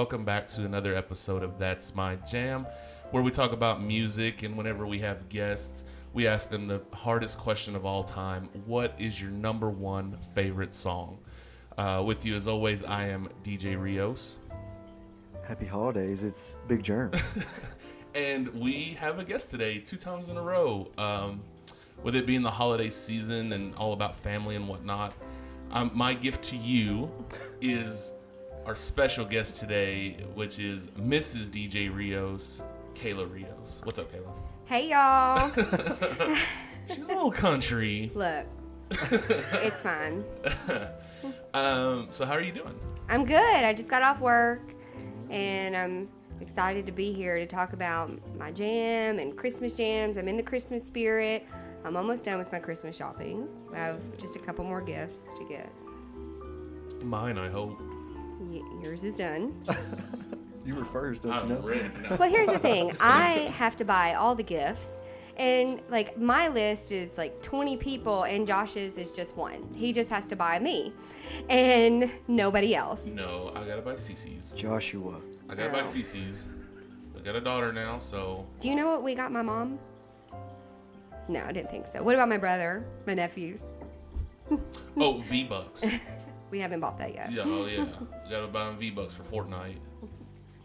Welcome back to another episode of That's My Jam, where we talk about music. And whenever we have guests, we ask them the hardest question of all time What is your number one favorite song? Uh, with you, as always, I am DJ Rios. Happy holidays. It's Big Germ. And we have a guest today, two times in a row. Um, with it being the holiday season and all about family and whatnot, um, my gift to you is our special guest today, which is Mrs. DJ Rios, Kayla Rios. What's up, Kayla? Hey y'all. She's a little country. Look, it's fine. Um, so how are you doing? I'm good. I just got off work and I'm excited to be here to talk about my jam and Christmas jams. I'm in the Christmas spirit. I'm almost done with my Christmas shopping. I have just a couple more gifts to get. Mine, I hope. Y- yours is done. you were first, don't you I'm know? ready. No. Well, here's the thing. I have to buy all the gifts. And like my list is like 20 people and Josh's is just one. He just has to buy me and nobody else. No, I gotta buy Cece's. Joshua. I gotta buy Oh. Cece's. I got a daughter now, so Do you know what we got my mom? No, I didn't think so. What about my brother, my nephews? oh V Bucks. We haven't bought that yet. Yeah, oh yeah. You gotta buy them V Bucks for Fortnite.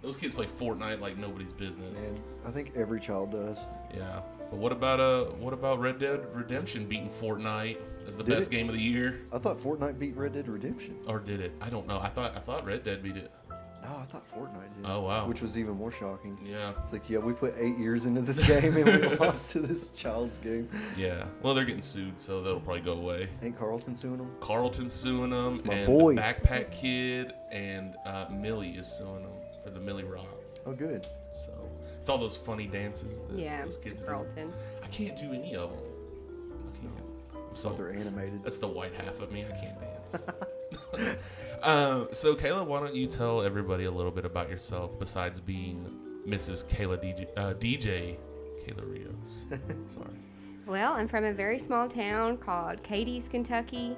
Those kids play Fortnite like nobody's business. Man, I think every child does. Yeah. But what about uh what about Red Dead Redemption beating Fortnite as the Did best it? game of the year? I thought Fortnite beat Red Dead Redemption. Or did it? I don't know. I thought I thought Red Dead beat it. No, I thought Fortnite did. Oh, wow. Which was even more shocking. Yeah. It's like, yeah, we put eight years into this game and we lost to this child's game. Yeah. Well, they're getting sued, so that'll probably go away. Ain't Carlton suing them? Carlton suing them, That's my and boy. the Backpack Kid and uh, Milly is suing them for the Milly Rock. Oh, good. So it's all those funny dances that Yeah, those kids do. Carlton. I can't do any of them. I can't. I'm So so they're animated. That's the white half of me. I can't dance. Um, so, Kayla, why don't you tell everybody a little bit about yourself besides being Mrs. Kayla DJ, uh, DJ Kayla Rios? Sorry. Well, I'm from a very small town called Cadiz, Kentucky,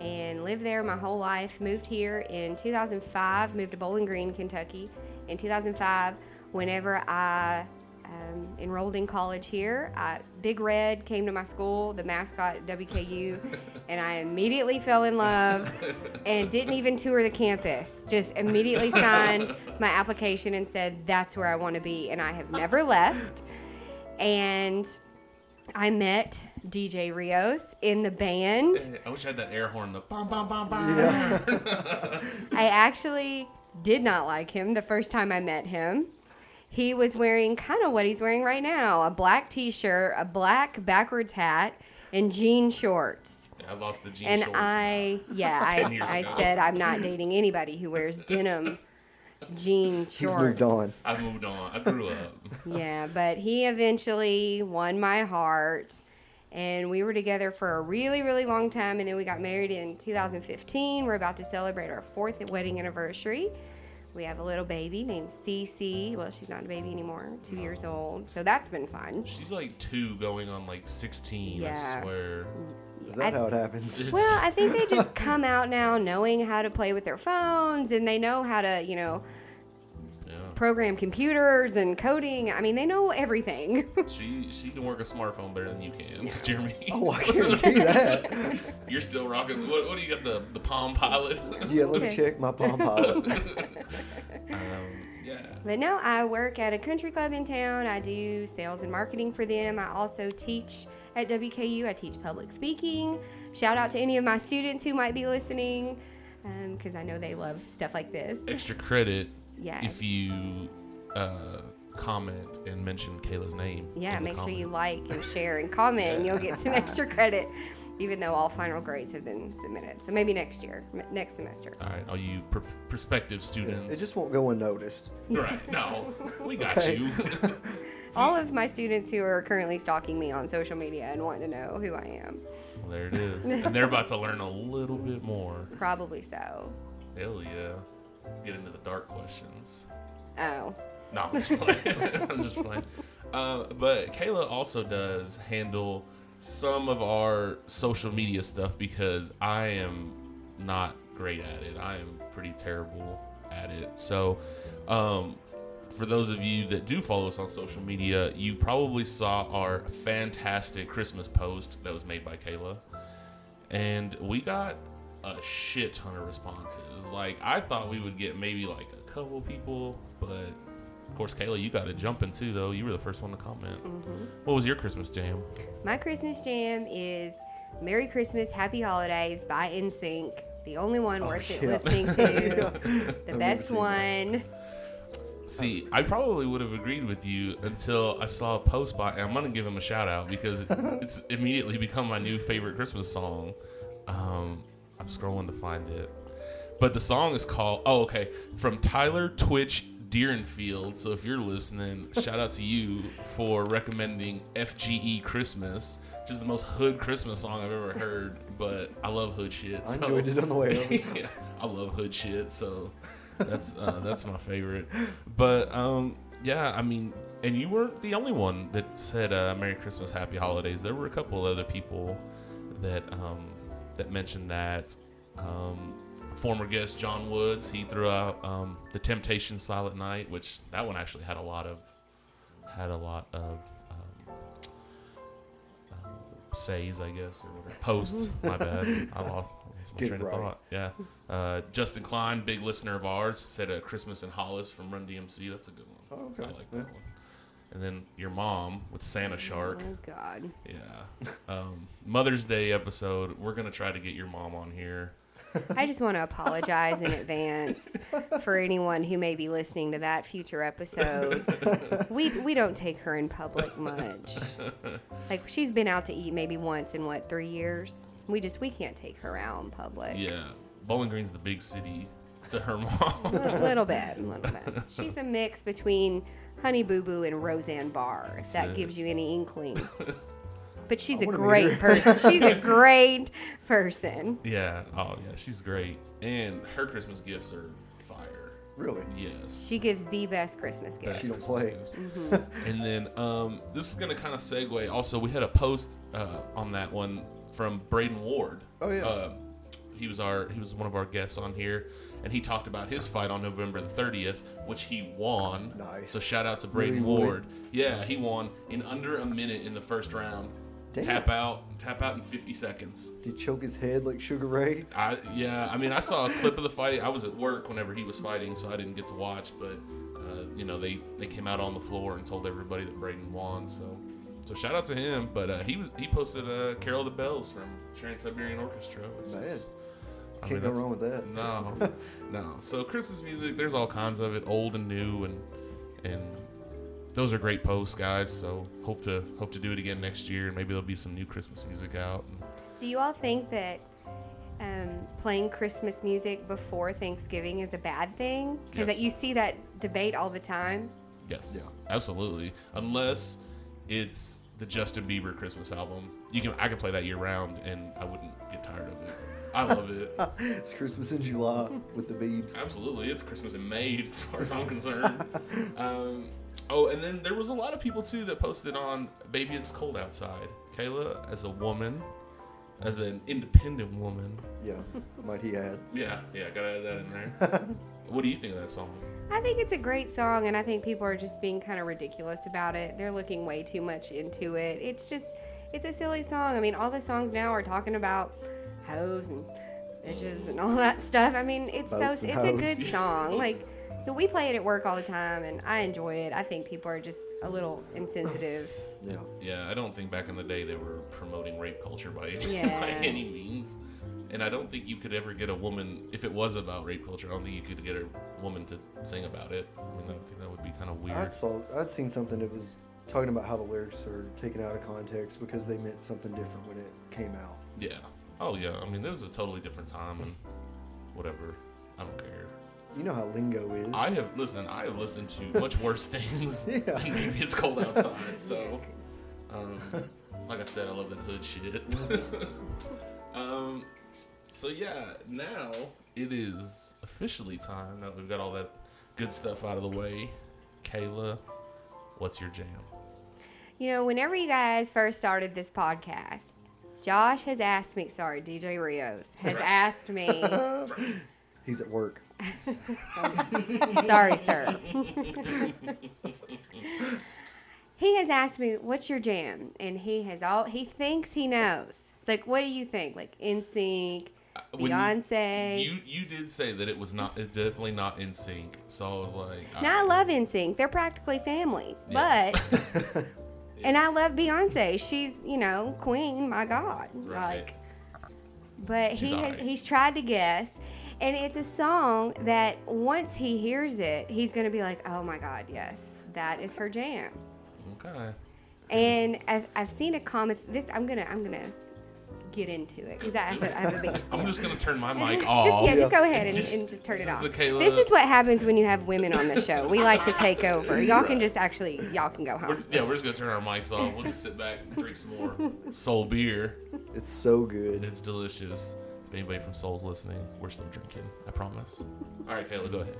and lived there my whole life. Moved here in 2005, moved to Bowling Green, Kentucky in 2005. Whenever I um, enrolled in college here, I, Big Red came to my school, the mascot at WKU, and I immediately fell in love and didn't even tour the campus. Just immediately signed my application and said, That's where I want to be. And I have never left. And I met DJ Rios in the band. I wish I had that air horn. The bum bum bum bum. I actually did not like him the first time I met him. He was wearing kind of what he's wearing right now a black t shirt, a black backwards hat, and jean shorts. I lost the jean And shorts. I, yeah, I, I said I'm not dating anybody who wears denim jean shorts. He's moved on. I moved on. I grew up. Yeah, but he eventually won my heart. And we were together for a really, really long time. And then we got married in 2015. We're about to celebrate our fourth wedding anniversary. We have a little baby named Cece. Well, she's not a baby anymore, two years oh. old. So that's been fun. She's like two, going on like 16. I Yeah. swear. Is that I- how it happens? Well, I think they just come out now knowing how to play with their phones and they know how to, you know, yeah. Program computers and coding. I mean, they know everything. She she can work a smartphone better than you can, Jeremy. Oh, I guarantee that. You're still rocking. What, what do you got? The the Palm Pilot. Yeah, let me Okay. check my Palm Pilot. um, yeah. But no, I work at a country club in town. I do sales and marketing for them. I also teach at WKU. I teach public speaking. Shout out to any of my students who might be listening because I know they love stuff like this. Extra credit Yeah. if you uh, comment and mention Kayla's name. Yeah, in the make sure you like and share and comment, and you'll get some extra credit, even though all final grades have been submitted. So maybe next year, m- next semester. All right, all you pr- prospective students. It just won't go unnoticed. right. No, we got Okay. you. All of my students who are currently stalking me on social media and wanting to know who I am. well, there it is, and they're about to learn a little bit more. Probably so. Hell yeah. Get into the dark questions. Oh. No, I'm just playing. I'm just playing. Uh, but Kayla also does handle some of our social media stuff because I am not great at it. I am pretty terrible at at it. So, um, for those of you that do follow us on social media, you probably saw our fantastic Christmas post that was made by Kayla. And we got a shit ton of responses. Like, I thought we would get maybe like a couple people, but of course, Kayla, you got to jump in too, though. You were the first one to comment. What was your Christmas jam? My Christmas jam is Merry Christmas, Happy Holidays by NSYNC. The only one worth it listening to. the remember best seeing one. See, I probably would have agreed with you until I saw a post by, and I'm gonna give him a shout out because it's immediately become my new favorite Christmas song. Um, I'm scrolling to find it, but the song is called Oh, okay, from Tyler Twitch Deerenfield. So if you're listening, shout out to you for recommending FGE Christmas, which is the most hood Christmas song I've ever heard. But I love hood shit. I so- enjoyed it on the way over. yeah, I love hood shit, so that's uh, that's my favorite. But um, yeah, I mean, and you weren't the only one that said uh, "Merry Christmas, Happy Holidays." There were a couple other people that um, that mentioned that. Um, former guest John Woods, he threw out um, the Temptation Silent Night, which that one actually had a lot of had a lot of um, uh, says, I guess, or whatever. posts. My bad, I lost, my Get train right. of thought. Yeah, uh, Justin Klein, big listener of ours, said a Christmas in Hollis from Run DMC. That's a good one. Oh, okay. I like that Yeah. one. And then your mom with Santa Shark. Oh, God. Yeah. Um, Mother's Day episode. We're gonna try to get your mom on here. I just want to apologize in advance for anyone who may be listening to that future episode. We we don't take her in public much. Like she's been out to eat maybe once in what three years. We just we can't take her out in public. Yeah. Bowling Green's the big city to her mom. A little bit, a little bit. She's a mix between Honey Boo Boo and Roseanne Barr, if that it. gives you any inkling. But she's I a wanna meet great her. person. She's a great person. yeah. Oh yeah. She's great. And her Christmas gifts are fire. Really? Yes. She gives the best Christmas Best gifts. She don't Christmas play. gifts. and then um, this is gonna kind of segue. Also, we had a post uh, on that one from Braden Ward. Oh, yeah. Uh, he was our he was one of our guests on here, and he talked about his fight on November the 30th, which he won. Nice. So shout out to Braden Really? Ward. Yeah, he won in under a minute in the first round. Damn. Tap out, tap out in 50 seconds. Did he choke his head like Sugar Ray? I yeah, I mean, I saw a clip of the fight. I was at work whenever he was fighting, so I didn't get to watch. But uh, you know, they they came out on the floor and told everybody that Braden won. So so shout out to him. But uh, he was he posted uh, "Carol of the Bells" from Trans Siberian Orchestra. Which Man, is, I Can't go wrong with that. No, no. So Christmas music, there's all kinds of it, old and new, and and those are great posts, guys. So hope to hope to do it again next year, and maybe there'll be some new Christmas music out. And, Do you all think that um, playing Christmas music before Thanksgiving is a bad thing? Because Yes. you see that debate all the time. Yes, Yeah. absolutely. Unless it's the Justin Bieber Christmas album, you can I can play that year round, and I wouldn't get tired of it. I love it. It's Christmas in July with the Beebs. Absolutely, it's Christmas in May as far as I'm concerned. um, oh, and then there was a lot of people too that posted on "Baby, It's Cold Outside." Kayla, as a woman, as an independent woman, Yeah, might he add. yeah, yeah, gotta add that in there. what do you think of that song? I think it's a great song, and I think people are just being kind of ridiculous about it. They're looking way too much into it. It's just, it's a silly song. I mean, all the songs now are talking about hoes and bitches and all that stuff. I mean, it's Boats so, and it's a good song. Like, so we play it at work all the time, and I enjoy it. I think people are just a little insensitive. Yeah. Yeah, I don't think back in the day they were promoting rape culture by any, Yeah. by any means. And I don't think you could ever get a woman, if it was about rape culture, I don't think you could get a woman to sing about it. I mean, I think that would be kind of weird. I saw. I'd seen something that was talking about how the lyrics are taken out of context because they meant something different when it came out. Yeah. Oh, yeah. I mean, it was a totally different time and whatever. I don't care. You know how lingo is. I have, listen, I have listened to much worse things Yeah. than maybe it's cold outside. So, um, like I said, I love that hood shit. um, so, yeah, now it is officially time now that we've got all that good stuff out of the way. Kayla, what's your jam? You know, whenever you guys first started this podcast, Josh has asked me, sorry, DJ Rios has asked me, He's at work. Sorry, sir. he has asked me, "What's your jam?" And he has all he thinks he knows. It's like, "What do you think?" Like NSYNC, uh, When you- Beyonce. You you did say that it was not it's definitely not in sync. So I was like, now I alright. love NSYNC. They're practically family. Yeah. But and I love Beyonce. She's you know queen. My God, Right. like. But She's he has alright. he's tried to guess, and it's a song that once he hears it, he's gonna be like, "Oh my God, yes, that is her jam." Okay. And I've, I've seen a comment. This I'm gonna I'm gonna get into it because I have a, I have a big. I'm just gonna turn my mic off. Just yeah, just go ahead and Just- and just turn it it is off. the Kayla- This is what happens when you have women on the show. We like to take over. Y'all can just actually y'all can go We're, home. yeah, we're just gonna turn our mics off. We'll just sit back and drink some more Soul beer. It's so good. It's delicious. If anybody from Soul's listening, we're still drinking. I promise. All right, Kayla, go ahead.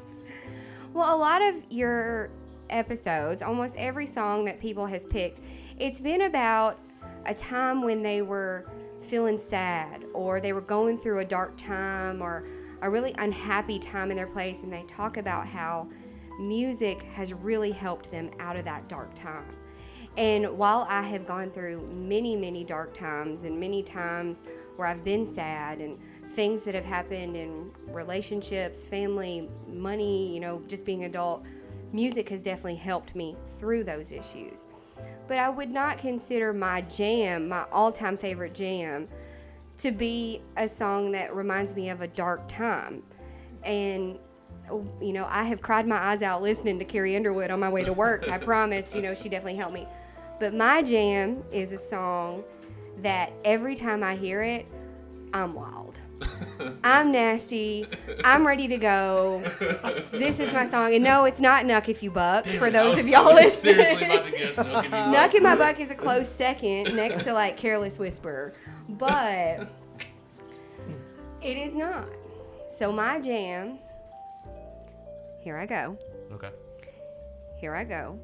Well, a lot of your episodes, almost every song that people has picked, it's been about a time when they were feeling sad or they were going through a dark time or a really unhappy time in their place and they talk about how music has really helped them out of that dark time. And while I have gone through many, many dark times and many times where I've been sad and things that have happened in relationships, family, money, you know, just being adult, music has definitely helped me through those issues. But I would not consider my jam, my all time favorite jam, to be a song that reminds me of a dark time. And you know, I have cried my eyes out listening to Carrie Underwood on my way to work. I promise, you know, she definitely helped me. But my jam is a song that every time I hear it, I'm wild. I'm nasty. I'm ready to go. This is my song. And no, it's not Knuck If You Buck for I those was- of y'all listening. Seriously about to guess Knuck If You Buck. Knuck in My Buck is a close second next to like Careless Whisper. But it is not. So my jam, here I go. Okay. Here I go.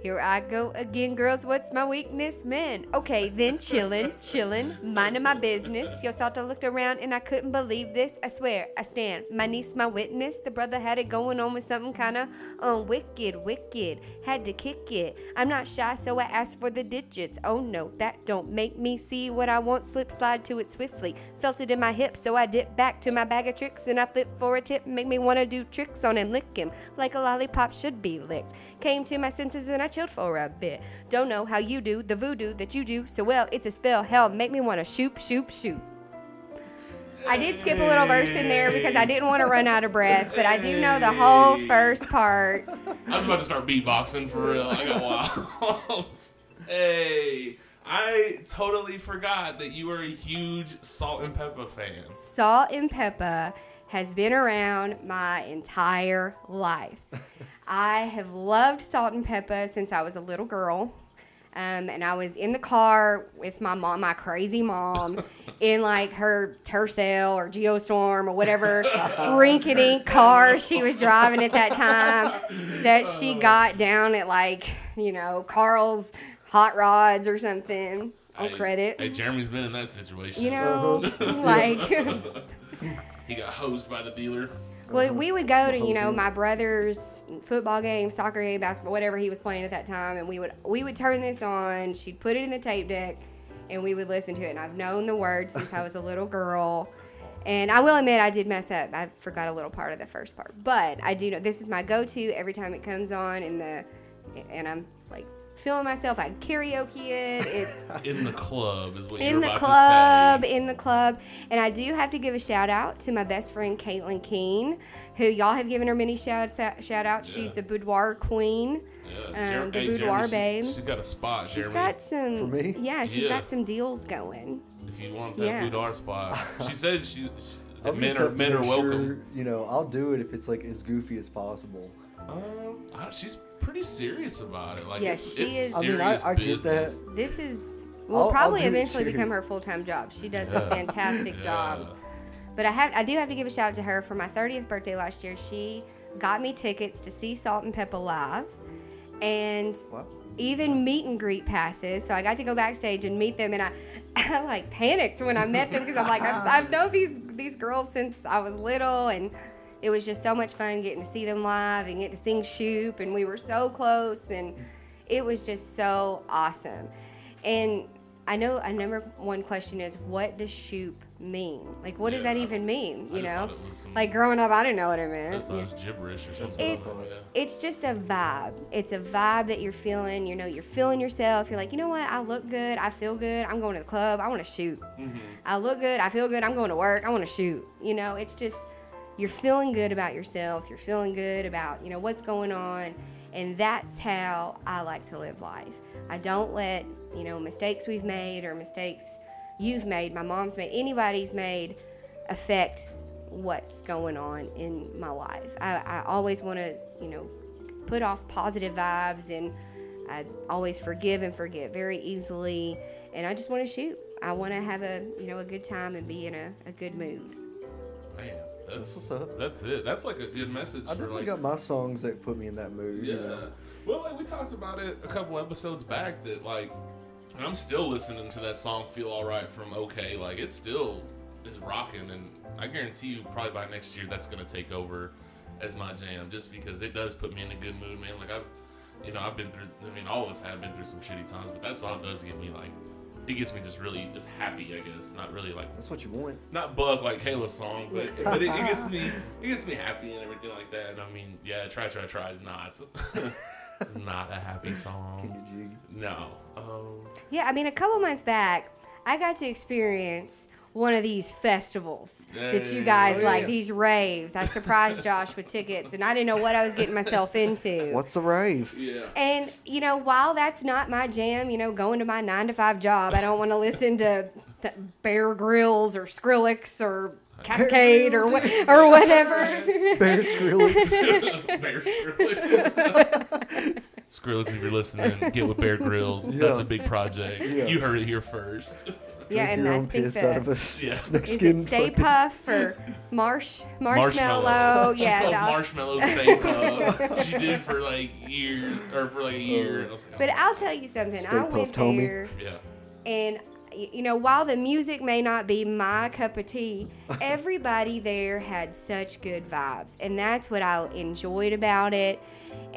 Here I go again, girls. What's my weakness? Men. Okay, then chillin', chillin', minding my business. Yo, Salta looked around and I couldn't believe this. I swear, I stand. My niece, my witness. The brother had it going on with something kinda um wicked, wicked. Had to kick it. I'm not shy, so I asked for the digits. Oh no, that don't make me see what I want. Slip slide to it swiftly. Felt it in my hip, so I dipped back to my bag of tricks and I flipped for a tip. Make me wanna do tricks on and lick him like a lollipop should be licked. Came to my senses and I chilled for a bit. Don't know how you do the voodoo that you do so well. It's a spell. Hell, make me wanna shoot, shoot, shoot. I did skip a little verse in there because I didn't want to run out of breath, but I do know the whole first part. I was about to start beatboxing for real. I got wild. hey, I totally forgot that you were a huge Salt-N-Pepa fan. Salt-N-Pepa has been around my entire life. I have loved Salt-N-Pepa since I was a little girl. Um, and I was in the car with my mom, my crazy mom, in like her Tercel or Geostorm or whatever rinky-dink car she was driving at that time. That she got down at like you know Carl's Hot Rods or something on Hey, credit. Hey, Jeremy's been in that situation. You know, like. he got hosed by the dealer. Well, we would go to you know my brother's football game, soccer game, basketball, whatever he was playing at that time, and we would we would turn this on. She'd put it in the tape deck, and we would listen to it. And I've known the words since I was a little girl. And I will admit I did mess up. I forgot a little part of the first part, but I do know this is my go-to every time it comes on in the, and I'm feeling myself. I karaoke it. It's In the club is what you're in the about club, to say. in the club. And I do have to give a shout out to my best friend Caitlin Keene, who y'all have given her many shouts out, shout outs. She's the boudoir queen. Yeah, um, the hey, boudoir Jeremy, babe. She, she's got a spot, She's Jeremy. got some For me? Yeah, she's Yeah. got some deals going. if you want that Yeah. boudoir spot, she said she's. she- I'll men just are men are welcome. sure, you know, I'll do it if it's like as goofy as possible. Um, uh, she's pretty serious about it. Like, Yeah, it's, she it's is- I mean, serious I- I get that. This is will I'll- I'll probably do it eventually become her full time job. She does Yeah. a fantastic job. But I have I do have to give a shout out to her for my 30th birthday last year. She got me tickets to see Salt-N-Pepa live, and Wow. even meet and greet passes. So I got to go backstage and meet them, and I, I like panicked when I met them because I'm like, I've, I've known these these girls since I was little, and it was just so much fun getting to see them live and get to sing Shoop, and we were so close, and it was just so awesome. And I know a number one question is, what does Shoop mean? Like, what does that I- even mean? You know, some- like growing up, I didn't know what it meant. it was gibberish or something. It's. Yeah. it's just a vibe. It's a vibe that you're feeling. You know, you're feeling yourself. You're like, you know what? I look good. I feel good. I'm going to the club. I want to shoot. Mhm. I look good. I feel good. I'm going to work. I want to shoot. You know, it's just you're feeling good about yourself. You're feeling good about you know what's going on, and that's how I like to live life. I don't let you know mistakes we've made or mistakes you've made, my mom's made, anybody's made, affect what's going on in my life. I, I always want to you know put off positive vibes and I always forgive and forget very easily, and I just want to shoot. I want to have a you know a good time and be in a, a good mood. That's what's up. That's it. That's like a good message I definitely like. got my songs that put me in that mood. yeah. You know? Well, like we talked about it a couple episodes back that like, and I'm still listening to that song "Feel Alright" from OK. Like it still is rocking, and I guarantee you, probably by next year, that's gonna take over as my jam, just because it does put me in a good mood, man. Like I've, you know, I've been through. I mean, all of us have been through some shitty times, but that song does get me like. It gets me just really just happy, I guess. Not really like That's what you want. not bug like Kayla's song, but, but it, it gets me it gets me happy and everything like that. And I mean, yeah, try try try is not it's not a happy Can song. you jig? No. Um, Yeah, I mean, a couple months back, I got to experience one of these festivals that you guys Oh, yeah, like, yeah. these raves. I surprised Josh with tickets, and I didn't know what I was getting myself into. What's a rave? yeah. And you know, while that's not my jam, you know, going to my nine to five job, I don't want to listen to th- Bear Grillz or Skrillex or Kaskade or what or whatever. Bear Skrillex. Bear Skrillex. Skrillex, if you're listening, get with Bear Grillz. That's a big project. Yeah. You heard it here first. Yeah, and your I own think piss the, out of a Yeah. snake skin. Stay fucking- Puff or Marsh Marshmallow? She Yeah, calls that- marshmallow Stay Puff. she did for like years or for like a year. Oh. I was But I'll tell you something. Stay I went puffed, homie. there, yeah. and you know, while the music may not be my cup of tea, everybody there had such good vibes, and that's what I enjoyed about it.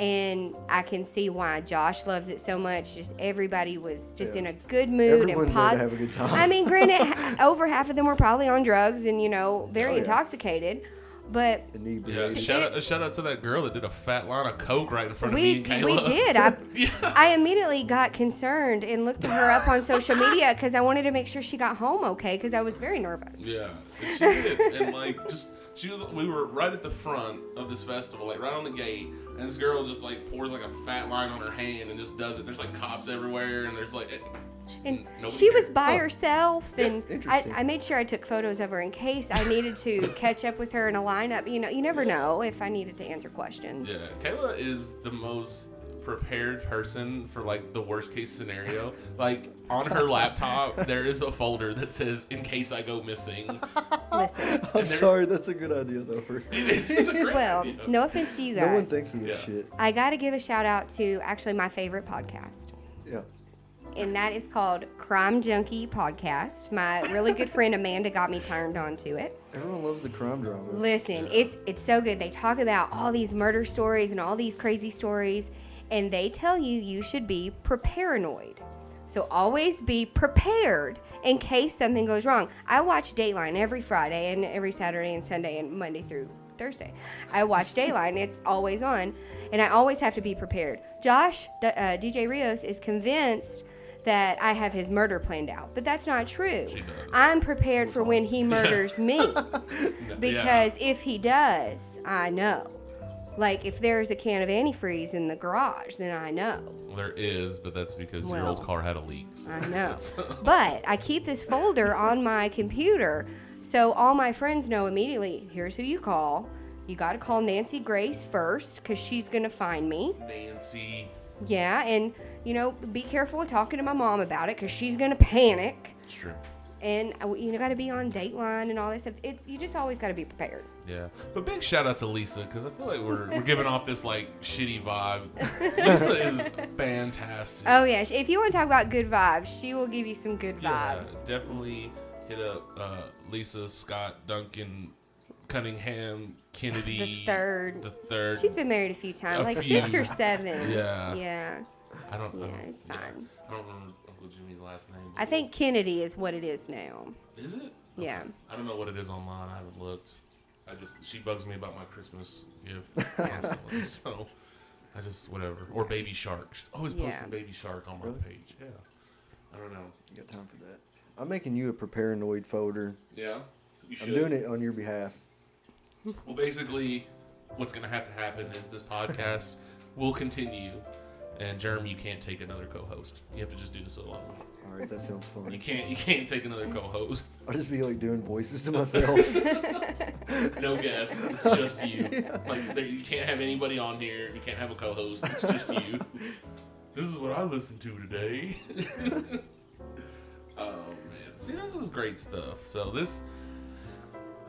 And I can see why Josh loves it so much. Just everybody was just Yeah. in a good mood Everyone's and there to positive. have a good time. I mean, granted, over half of them were probably on drugs and you know very Oh, yeah. intoxicated, but Yeah, Inebriated. shout out, shout out to that girl that did a fat line of coke right in front of me we and Kayla. we did. I yeah. I immediately got concerned and looked her up on social media because I wanted to make sure she got home okay because I was very nervous. Yeah, and she did, and like just she was. We were right at the front of this festival, like right on the gate, and this girl just like pours like a fat line on her hand and just does it. There's like cops everywhere, and there's like. It, And nobody she was by Oh. herself, Yeah, and I. I made sure I took photos of her in case I needed to catch up with her in a lineup. You know, you never know if I needed to answer questions. Yeah, Kayla is the most prepared person for like the worst case scenario. Like on her laptop, there is a folder that says "In case I go missing." Listen, I'm there- sorry, that's a good idea though. For It's a great well, idea. no offense to you guys. no one thinks of this Yeah. shit. I got to give a shout out to actually my favorite podcast. Yeah. and that is called Crime Junkie Podcast. My really good friend Amanda got me turned on to it. Everyone loves the crime dramas. Listen, it's it's so good. They talk about all these murder stories and all these crazy stories, and they tell you you should be paranoid. So always be prepared in case something goes wrong. I watch Dateline every Friday and every Saturday and Sunday and Monday through Thursday. I watch Dateline. It's always on, and I always have to be prepared. Josh, D- uh, DJ Rios, is convinced that I have his murder planned out, but that's not true. I'm prepared for when he murders me. Yeah. Because if he does, I know. Like if there's a can of antifreeze in the garage, then I know. There is, but that's because your old car had a leak. so I know. But I keep this folder on my computer so all my friends know immediately here's who you call. You got to call Nancy Grace first because she's going to find me. Nancy. Yeah, and you know, be careful of talking to my mom about it because she's going to panic. It's true. And uh, you got to be on Dateline and all this stuff. It, you just always got to be prepared. Yeah, but big shout out to Lisa because I feel like we're, we're giving off this like shitty vibe. Lisa is fantastic. Oh yeah, if you want to talk about good vibes, she will give you some good yeah, vibes. definitely hit up uh, Lisa, Scott, Duncan, Cunningham, Kennedy. The third. The third. She's been married a few times, A like few. six or seven. Yeah. Yeah. I don't. I Yeah, don't- it's fine. I don't remember Jimmy's last name. I think Kennedy is what it is now. Is it? Yeah. I don't know what it is online. I haven't looked. I just she bugs me about my Christmas gift constantly. so I just whatever. Or Baby sharks. She's always Yeah. posting Baby Shark on my Really? page. Yeah. I don't know. You got time for that? I'm making you a preparanoid folder. Yeah. You should. I'm doing it on your behalf. Well, basically, what's gonna have to happen is this podcast will continue, and Jeremy, you can't take another co-host. You have to just do this alone. All right, that sounds fun. You can't. You can't take another co-host. I'll just be like doing voices to myself. No guests. It's just you. Like there, you can't have anybody on here. You can't have a co-host. It's just you. this is what I listened to today. oh man, see, this is great stuff. So this,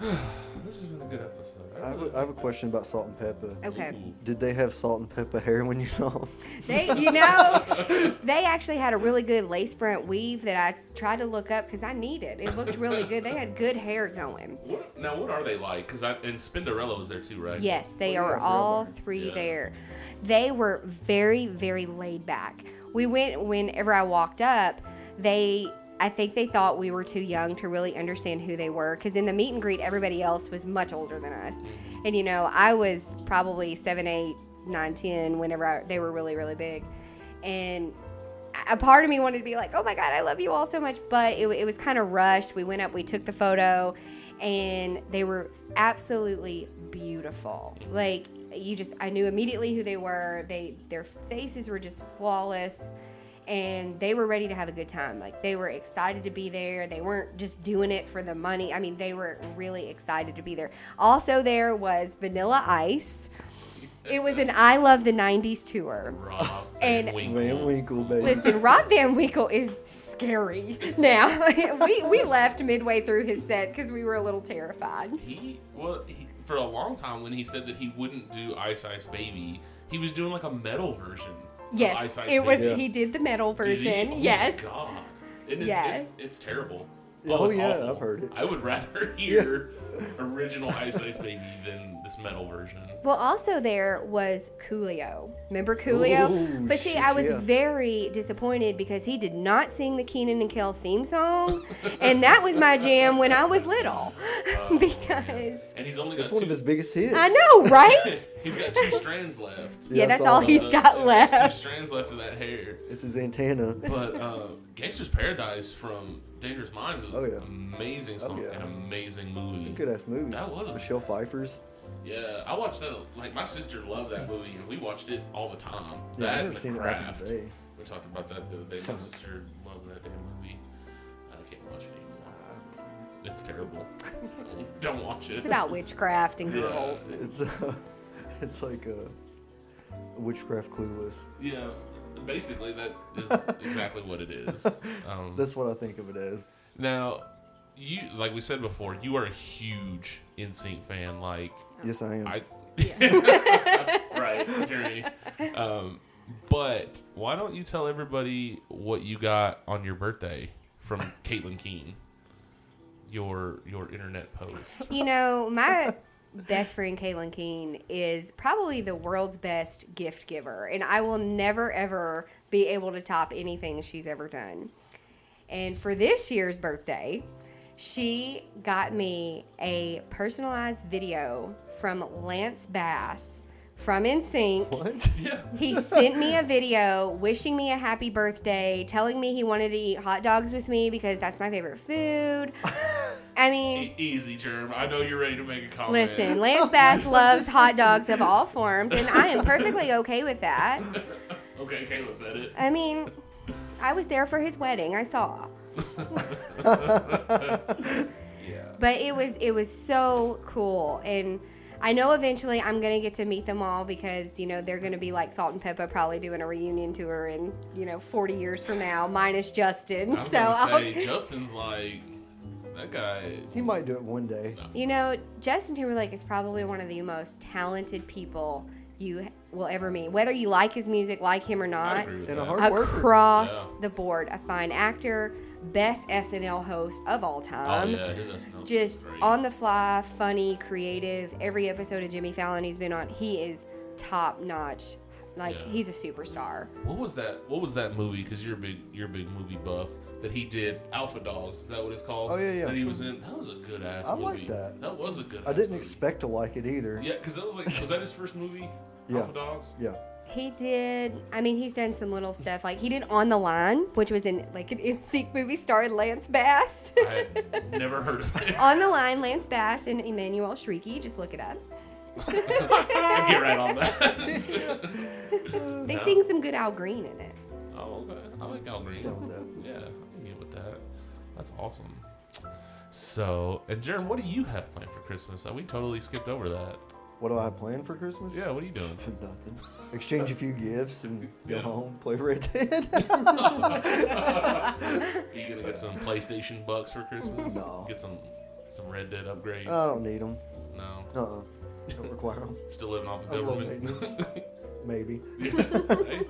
this has been a good episode. I have, a, I have a question about Salt-N-Pepa. Okay. Ooh. Did they have salt and pepper hair when you saw them? They, you know, they actually had a really good lace front weave that I tried to look up because I needed. it. It looked really good. They had good hair going. What, now, what are they like? Because I and Spinderella was there too, right? Yes, they Well, yeah, are all real three Yeah. there. They were very, very laid back. We went whenever I walked up, they I think they thought we were too young to really understand who they were because in the meet and greet everybody else was much older than us. Mm-hmm. And you know, I was probably seven, eight, nine, ten whenever I, they were really, really big. And a part of me wanted to be like, oh my God, I love you all so much. But it, it was kind of rushed. We went up, we took the photo, and they were absolutely beautiful. Mm-hmm. Like, you just, I knew immediately who they were. They, their faces were just flawless. And they were ready to have a good time. Like, they were excited to be there. They weren't just doing it for the money. I mean, they were really excited to be there. Also, there was Vanilla Ice. It was an I Love the 90s tour. Rob And- Van Winkle. Van Winkle, baby. Listen, Rob Van Winkle is scary. Now we we left midway through his set because we were a little terrified. He well, he, for a long time when he said that he wouldn't do Ice Ice Baby, he was doing like a metal version. Yes, it was. Yeah. He did the metal Did he? version. Oh my yes. God. And it's, Yes. it's, it's terrible. Oh, it's yeah, awful. I've heard it. I would rather hear original Ice Ice Baby than this metal version. Well, also there was Coolio. Remember Coolio? Ooh, but see, shit, I was yeah. very disappointed because he did not sing the Kenan and Kel theme song, and that was my jam when I was little. Oh, because And he's only got That's one of his biggest hits. I know, right? he's got two strands left. yeah, I that's saw all that. he's Uh, got Two left. strands left of that hair. It's his antenna. But uh, Gangsta's Paradise from Dangerous Minds is Oh, yeah. an amazing Oh, song, yeah. an amazing movie. It's a good ass movie. That was a- Michelle Pfeiffer's. Yeah, I watched that. Like my sister loved that movie, and we watched it all the time. Yeah, that I've and never The seen it back in Craft. the day. We talked about that the other day. My sister loved that damn movie. I can't watch it Nah, anymore. I haven't seen it. It's terrible. Don't watch it. It's about witchcraft and Yeah, girls. It's uh, it's like uh, witchcraft clueless. yeah. Basically, that is exactly what it is. Um, That's what I think of it as. now, you like we said before, you are a huge NSYNC fan. Like Yes, I am. I, right, Jeremy. Um, but why don't you tell everybody what you got on your birthday from Caitlin Keene? Your your internet post. You know, my best friend Kaylin Keene is probably the world's best gift giver, and I will never ever be able to top anything she's ever done. And for this year's birthday, she got me a personalized video from Lance Bass from NSYNC. what? Yeah. He sent me a video wishing me a happy birthday, telling me he wanted to eat hot dogs with me because that's my favorite food. I mean, E- easy, Germ. I know you're ready to make a comment. Listen, Lance Bass loves hot listening. dogs of all forms, and I am perfectly okay with that. okay, Kayla said it. I mean, I was there for his wedding. I saw, Yeah. but it was it was so cool, and I know eventually I'm gonna get to meet them all because you know they're gonna be like Salt-N-Pepa, probably doing a reunion tour in you know 40 years from now, minus Justin. I was So gonna I'll, say Justin's like that guy. He might do it one day. You know, Justin Timberlake is probably one of the most talented people you will ever meet. Whether you like his music, like him or not, And a hard across Yeah. the board, a fine actor, best SNL host of all time. oh time. yeah, his SNL Just great. on the fly, funny, creative. Every episode of Jimmy Fallon he's been on, he is top notch. Like Yeah. he's a superstar. What was that? What was that movie? Because you're a big, you're a big movie buff. That he did Alpha Dogs. Is that what it's called? Oh, yeah, yeah. That he was in. That was a good ass I movie. like that. That was a good. Movie. I ass didn't movie. expect to like it either. Yeah, because that was like, was that his first movie? Yeah. Alpha Dogs. Yeah. He did. I mean, he's done some little stuff. Like he did On the Line, which was in like an NSYNC movie starring Lance Bass. I never heard of it. On the Line, Lance Bass and Emmanuelle Chriqui. Just look it up. I get right on that. They No. sing some good Al Green in it. oh, okay. I like Al Green. Down with that. Yeah, I can get with that. That's awesome. So, and Jaron, what do you have planned for Christmas? Uh, we totally skipped over that. What do I have planned for Christmas? Yeah, what are you doing? Nothing. Exchange a few gifts and go Yeah. home, play Red Dead. Are you gonna get some PlayStation bucks for Christmas? No. Get some some Red Dead upgrades. I don't need them. no. Uh-uh. Don't require them. Still living off the I love government. maintenance. Maybe. yeah, right?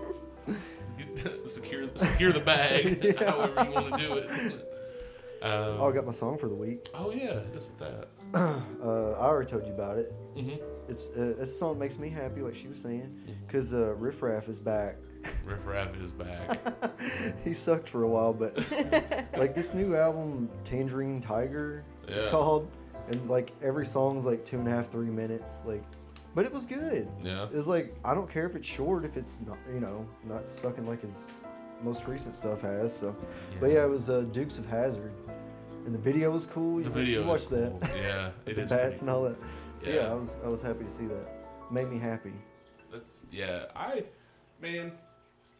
Get- secure secure the bag. Yeah. However you want to do it. Um, Oh, I got my song for the week. oh yeah, just that. Uh, I already told you about it. hmm It's uh, it's a song that makes me happy, like she was saying, because uh, Riff Raff is back. Riff Raff is back. he sucked for a while, but like this new album, Tangerine Tiger, it's Yeah. called, and like every song's like two and a half, three minutes, like, but it was good. Yeah. It's like I don't care if it's short, if it's not, you know, not sucking like his most recent stuff has. So, but yeah, it was uh, Dukes of Hazard, and the video was cool. The You- video you watched is that. Yeah, it the is. bats pretty and all that. So yeah. Yeah. I was I was happy to see that. Made me happy. That's yeah. I man,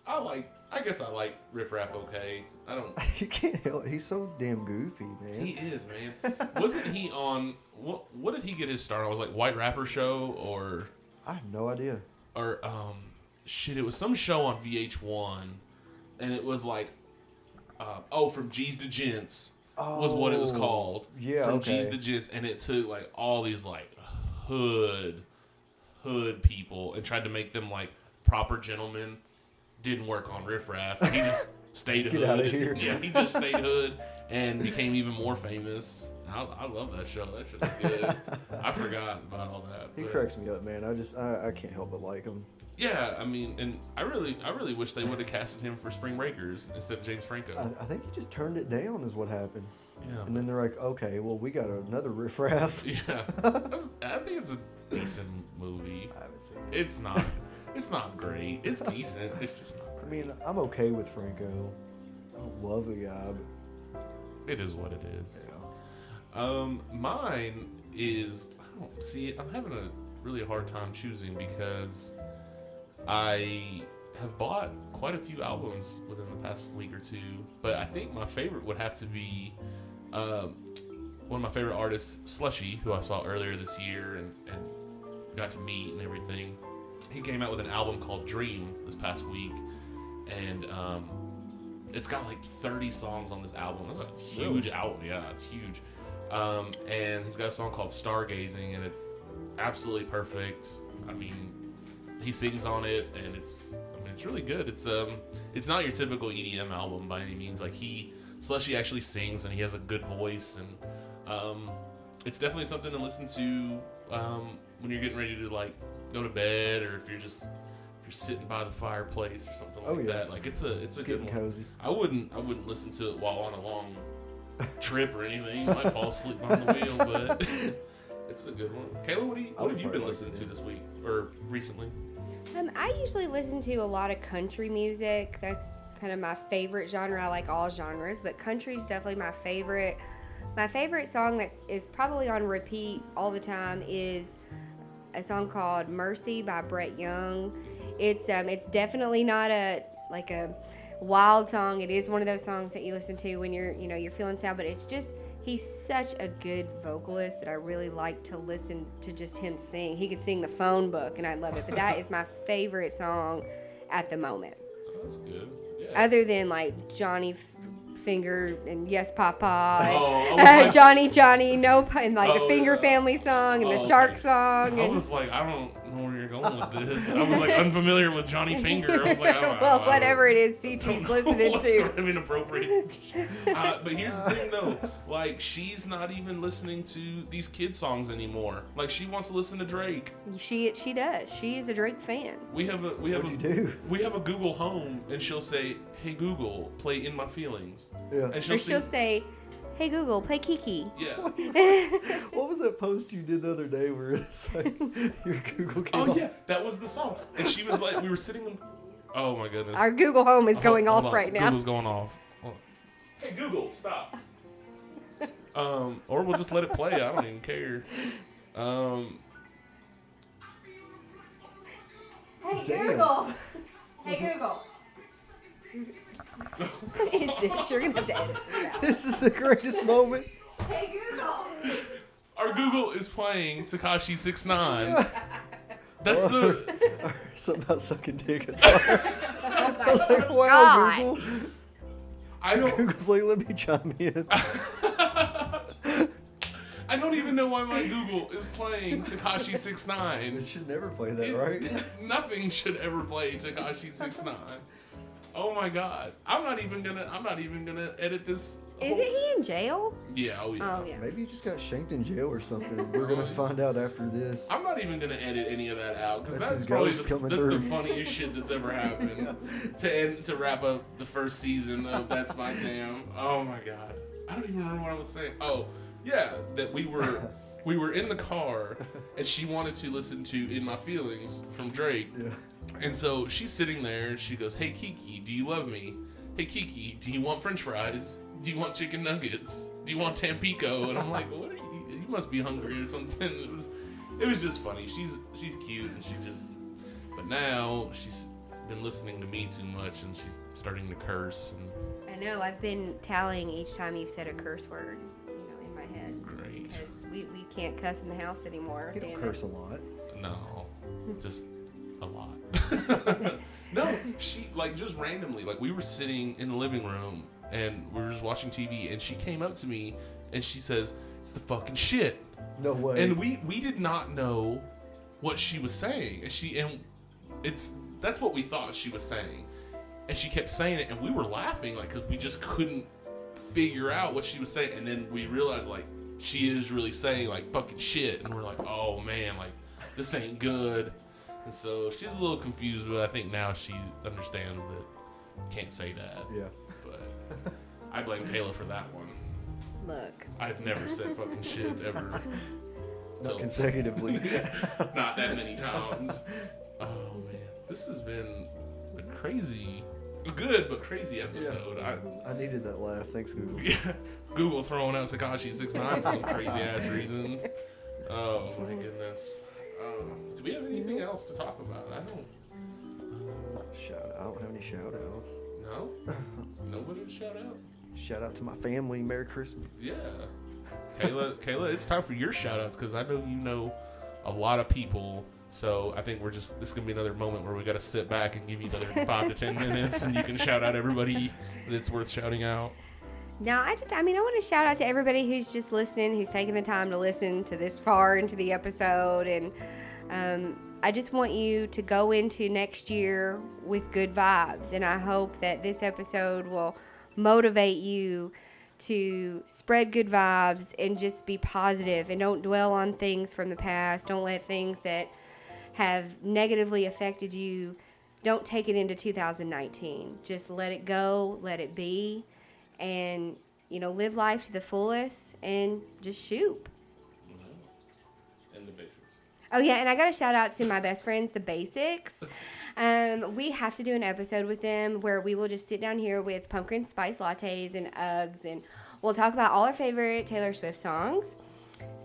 I like. I guess I like Riff Raff. Okay. I don't. you can't help. He's so damn goofy, man. He is man. Wasn't he on? What What did he get his start on? Was like White Rapper Show or I have no idea. or um shit? It was some show on VH1, and it was like uh, oh from G's to Gents was what it was Oh, called. yeah, from okay. G's to Gents, and it took like all these like hood hood people and tried to make them like proper gentlemen. Didn't work on Riff Raff. He just stayed Get hood. outta here. Yeah, he just stayed hood and became even more famous. I, I love that show. That shit was good. I forgot about all that. He but- cracks me up, man. I just I, I can't help but like him. Yeah, I mean, and I really, I really wish they would have casted him for Spring Breakers instead of James Franco. I, I think he just turned it down, is what happened. Yeah, And then they're like, okay, well we got another riffraff. yeah. I think it's a decent movie. I haven't seen it. It's not. It's not great. It's decent. It's just not I mean, I'm okay with Franco. I don't love the guy, but It is what it is. yeah. Um, mine is. I don't see it. I'm having a really hard time choosing because I have bought quite a few albums within the past week or two. But I think my favorite would have to be um, one of my favorite artists, Slushii, who I saw earlier this year and, and got to meet and everything. He came out with an album called Dream this past week, and um, it's got like 30 songs on this album. It's a huge album. Yeah, it's huge. Um, and he's got a song called Stargazing, and it's absolutely perfect. I mean, he sings on it, and it's I mean it's really good. It's um it's not your typical EDM album by any means. Like he Slushii actually sings, and he has a good voice, and um, it's definitely something to listen to um, when you're getting ready to like go to bed, or if you're just if you're sitting by the fireplace or something like Oh, yeah. that. Like it's a it's It's a good getting one. cozy. I wouldn't I wouldn't listen to it while on a long trip or anything. You might fall asleep on the wheel, but it's a good one. Kayla, what do you what have you been listening it, to this week or recently? Um, I usually listen to a lot of country music. That's kind of my favorite genre. I like all genres, but country is definitely my favorite. My favorite song that is probably on repeat all the time is a song called "Mercy" by Brett Young. It's um, it's definitely not a like a wild song. It is one of those songs that you listen to when you're you know you're feeling sad, but it's just he's such a good vocalist that I really like to listen to just him sing. He could sing the phone book, and I love it. But that is my favorite song at the moment, that's good. Other than like Johnny Finger and Yes Papa. and, Oh, uh, like- Johnny, Johnny, no, and like Oh, the Finger yeah. Family song and Oh, the Shark song. I And was like, I don't don't know where you're going with this. I was like unfamiliar with Johnny Finger. I was like, I don't, well, I don't- whatever it is I don't Cece's know listening what to. sort of inappropriate. uh, but here's the thing, though. Like, she's not even listening to these kid songs anymore. Like, she wants to listen to Drake. She she does. She is a Drake fan. We have a we have What'd a you do? we have a Google Home, and she'll say, "Hey Google, play In My Feelings," Yeah. and she'll, Or she'll sing- say, "Hey Google, play Kiki." yeah. What was that post you did the other day where it's like your Google came Oh up? yeah, that was the song. And she was like, we were sitting. Oh my goodness. Our Google Home is going hold off on. right now. Google's going off. Hey Google, stop. um, or we'll just let it play. I don't even care. Um, Hey Damn. Google. Hey Google. What is this? You're gonna have to edit this out. This is the greatest moment. Hey Google. our Google is playing Tekashi Six Nine. That's the. Something about sucking dick. It's hard. Oh I was like, oh my wow, God. Google. I don't. Google's like, let me chime in. I don't even know why my Google is playing Tekashi Six Nine. It should never play that, right? Nothing should ever play Tekashi Six Nine. Oh my god! I'm not even gonna. I'm not even gonna edit this. Isn't he in jail? Yeah. Oh yeah. Oh yeah. Maybe he just got shanked in jail or something. We're gonna find out after this. I'm not even gonna edit any of that out because That's that's, probably the, coming that's the funniest shit that's ever happened. To end to wrap up the first season of That's My Jam. Oh my god, I don't even remember what I was saying. Oh yeah, that we were we were in the car and she wanted to listen to In My Feelings from Drake, Yeah. And so she's sitting there and she goes, "Hey Kiki, do you love me? Hey Kiki, do you want French fries? Do you want chicken nuggets? Do you want Tampico?" And I'm like, "What are you? You must be hungry or something." It was, it was just funny. She's she's cute and she just, but now she's been listening to me too much and she's starting to curse and I know. I've been tallying each time you've said a curse word, you know, in my head. great. Because we, we can't cuss in the house anymore. He don't curse it. a lot. No, just a lot. no, she like just randomly. Like we were sitting in the living room and we were just watching TV, and she came up to me and she says, "It's the fucking shit." No way. And we we did not know what she was saying, and she and it's that's what we thought she was saying, and she kept saying it, and we were laughing like because we just couldn't figure out what she was saying, and then we realized like she is really saying like fucking shit, and we're like, oh man, like this ain't good, and so she's a little confused, but I think now she understands that can't say that, yeah. but I blame Kayla for that one. Look. I've never said fucking shit ever. Not consecutively. not that many times. Oh man, this has been a crazy, good but crazy episode. I needed that laugh. Thanks, Google. I, Google throwing out Tekashi six nine for some crazy ass reason. Oh my goodness. Um, do we have anything else to talk about? I don't. Shout I don't have any shout outs. no. Nobody to shout out. Shout out to my family. Merry Christmas. Yeah. Kayla, Kayla, it's time for your shout outs because I know you know a lot of people. So I think we're just this is gonna be another moment where we gotta sit back and give you another five to ten minutes, and you can shout out everybody that's worth shouting out. No, I just, I mean, I want to shout out to everybody who's just listening, who's taking the time to listen to this far into the episode. And um, I just want you to go into next year with good vibes. And I hope that this episode will motivate you to spread good vibes and just be positive and don't dwell on things from the past. Don't let things that have negatively affected you, don't take it into 2019. Just let it go, let it be and you know live life to the fullest and just shoot. And the basics. oh yeah and i got a shout out to my best friends the basics. Um, we have to do an episode with them where we will just sit down here with pumpkin spice lattes and uggs and we'll talk about all our favorite taylor swift songs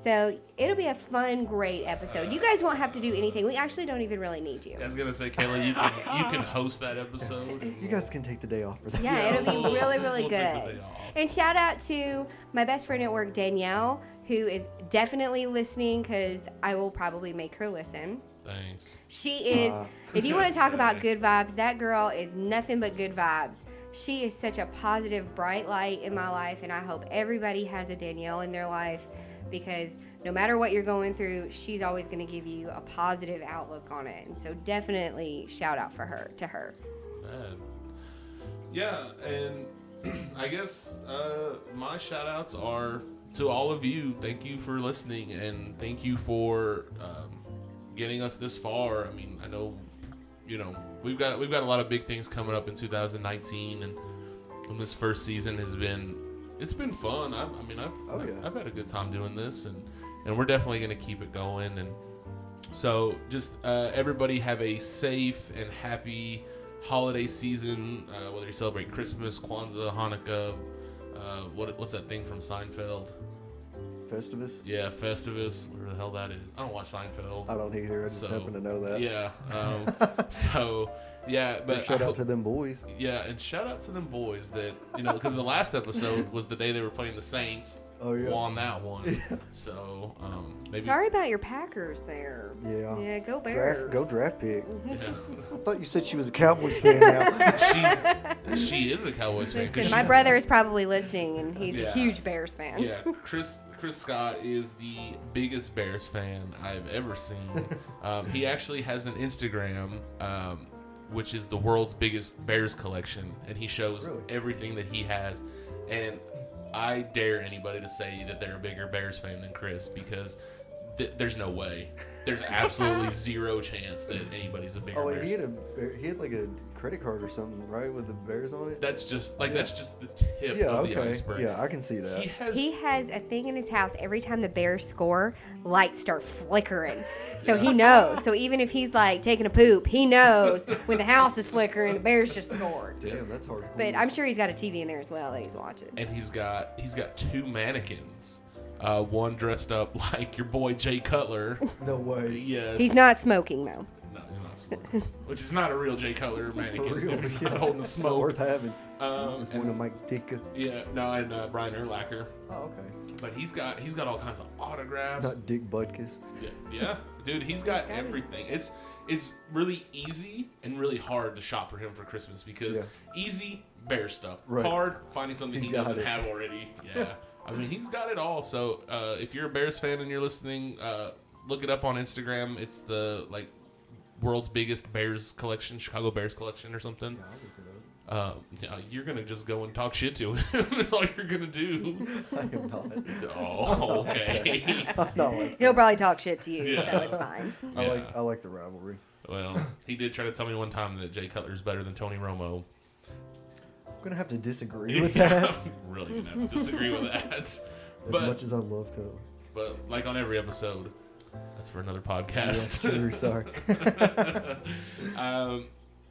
so it'll be a fun great episode you guys won't have to do anything we actually don't even really need you I was gonna say, Kayla, you can you can host that episode. You guys can take the day off for that. Yeah, it'll be really, really we'll take the good. day off. And shout out to my best friend at work, Danielle, who is definitely listening because I will probably make her listen. Thanks. She is, Ah. if you want to talk about good vibes, that girl is nothing but good vibes. She is such a positive, bright light in my life, and I hope everybody has a Danielle in their life because no matter what you're going through, she's always going to give you a positive outlook on it. And so definitely shout out for her to her. Man. Yeah, and I guess uh, my shout outs are to all of you. Thank you for listening and thank you for um, getting us this far. I mean, I know, you know, we've got we've got a lot of big things coming up in 2019, and, and this first season has been it's been fun. I, I mean, I've Oh, I've, yeah. I've had a good time doing this, and and we're definitely gonna keep it going. And so, just uh, everybody have a safe and happy holiday season. Uh, whether you celebrate Christmas, Kwanzaa, Hanukkah, uh, what what's that thing from Seinfeld? Festivus. Yeah, Festivus, Where the hell that is. I don't watch Seinfeld. I don't either. I just So, happen to know that. Yeah. Um, so, yeah, but Shout I out hope- to them boys. yeah, and shout out to them boys that you know because the last episode was the day they were playing the Saints. Oh yeah. Won that one. So um, maybe. Sorry about your Packers there. Yeah. Yeah, go Bears. Draft, go draft pick. Yeah. I thought you said she was a Cowboys fan now. She's she is a Cowboys fan. 'cause Listen, my brother is probably listening, and he's Yeah. a huge Bears fan. Yeah, Chris Chris Scott is the biggest Bears fan I've ever seen. Um, he actually has an Instagram, um, which is the world's biggest Bears collection, and he shows Really? everything that he has. And I dare anybody to say that they're a bigger Bears fan than Chris because th- there's no way. There's absolutely zero chance that anybody's a bigger Oh wait, Bears he had a bear- he had like a credit card or something, right, with the Bears on it. That's just like Yeah. that's just the tip yeah. of the Okay. iceberg. Yeah, I can see that. He has He has a thing in his house every time the Bears score, lights start flickering. So Yeah. he knows. So even if he's like taking a poop, he knows when the house is flickering, the Bears just scored. Damn, that's hard. But I'm sure he's got a TV in there as well that he's watching. and he's got he's got two mannequins. Uh, one dressed up like your boy Jay Cutler. no way. Yes. He's not smoking though. No, he's not smoking. Which is not a real Jay Cutler For mannequin. real. if he's yeah. not holding the It's smoke. worth having. Um, It's and- one of Mike Ditka. yeah, no, and uh, Brian Urlacher. Oh, okay. But he's got he's got all kinds of autographs. Not Dick Butkus. Yeah, yeah, dude, he's got everything. It's it's really easy and really hard to shop for him for Christmas because Yeah. easy bear stuff, Right. hard finding something He's he doesn't it. have already. Yeah, I mean he's got it all. So uh, if you're a Bears fan and you're listening, uh, look it up on Instagram. It's the like world's biggest Bears collection, Chicago Bears collection or something. Yeah, I'll look it Uh, yeah, you're gonna just go and talk shit to him. That's all you're gonna do. I am not. Oh, okay. I'm not like. He'll probably talk shit to you, so it's fine. I Yeah. like I like the rivalry. Well, he did try to tell me one time that Jay Cutler's better than Tony Romo. I'm gonna have to disagree with Yeah, that. I'm really gonna have to disagree with that. As But much as I love Cutler. but like on every episode, that's for another Yeah, podcast. true. Sorry. um,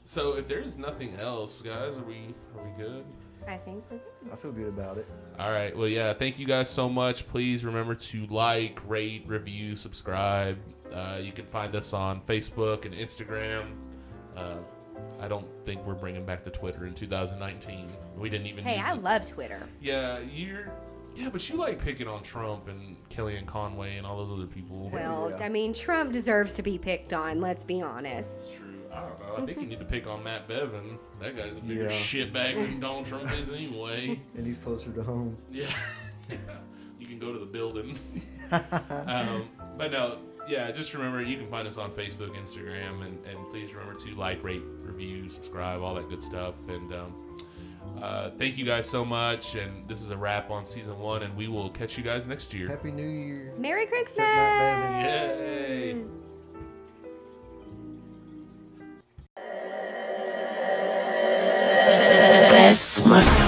so if there's nothing else, guys, are we are we good? I think we're good. I feel good about it. All right. Well, yeah. Thank you guys so much. Please remember to like, rate, review, subscribe. Uh, you can find us on Facebook and Instagram. Uh, I don't think we're bringing back the Twitter in 2019. We didn't even. Hey, use I it. love Twitter. Yeah, you're. Yeah, but you like picking on Trump and Kellyanne Conway and all those other people. Well, Yeah. I mean, Trump deserves to be picked on. Let's be honest. It's true. I don't know. I think you need to pick on Matt Bevin. That guy's a bigger Yeah. shitbag than Donald Trump is anyway. And he's closer to home. Yeah. you can go to the building. um, but no, yeah, just remember you can find us on Facebook, Instagram, and, and please remember to like, rate, review, subscribe, all that good stuff. And um, uh, thank you guys so much. And this is a wrap on season one, and we will catch you guys next year. Happy New Year. Merry Christmas! Matt Yay! This was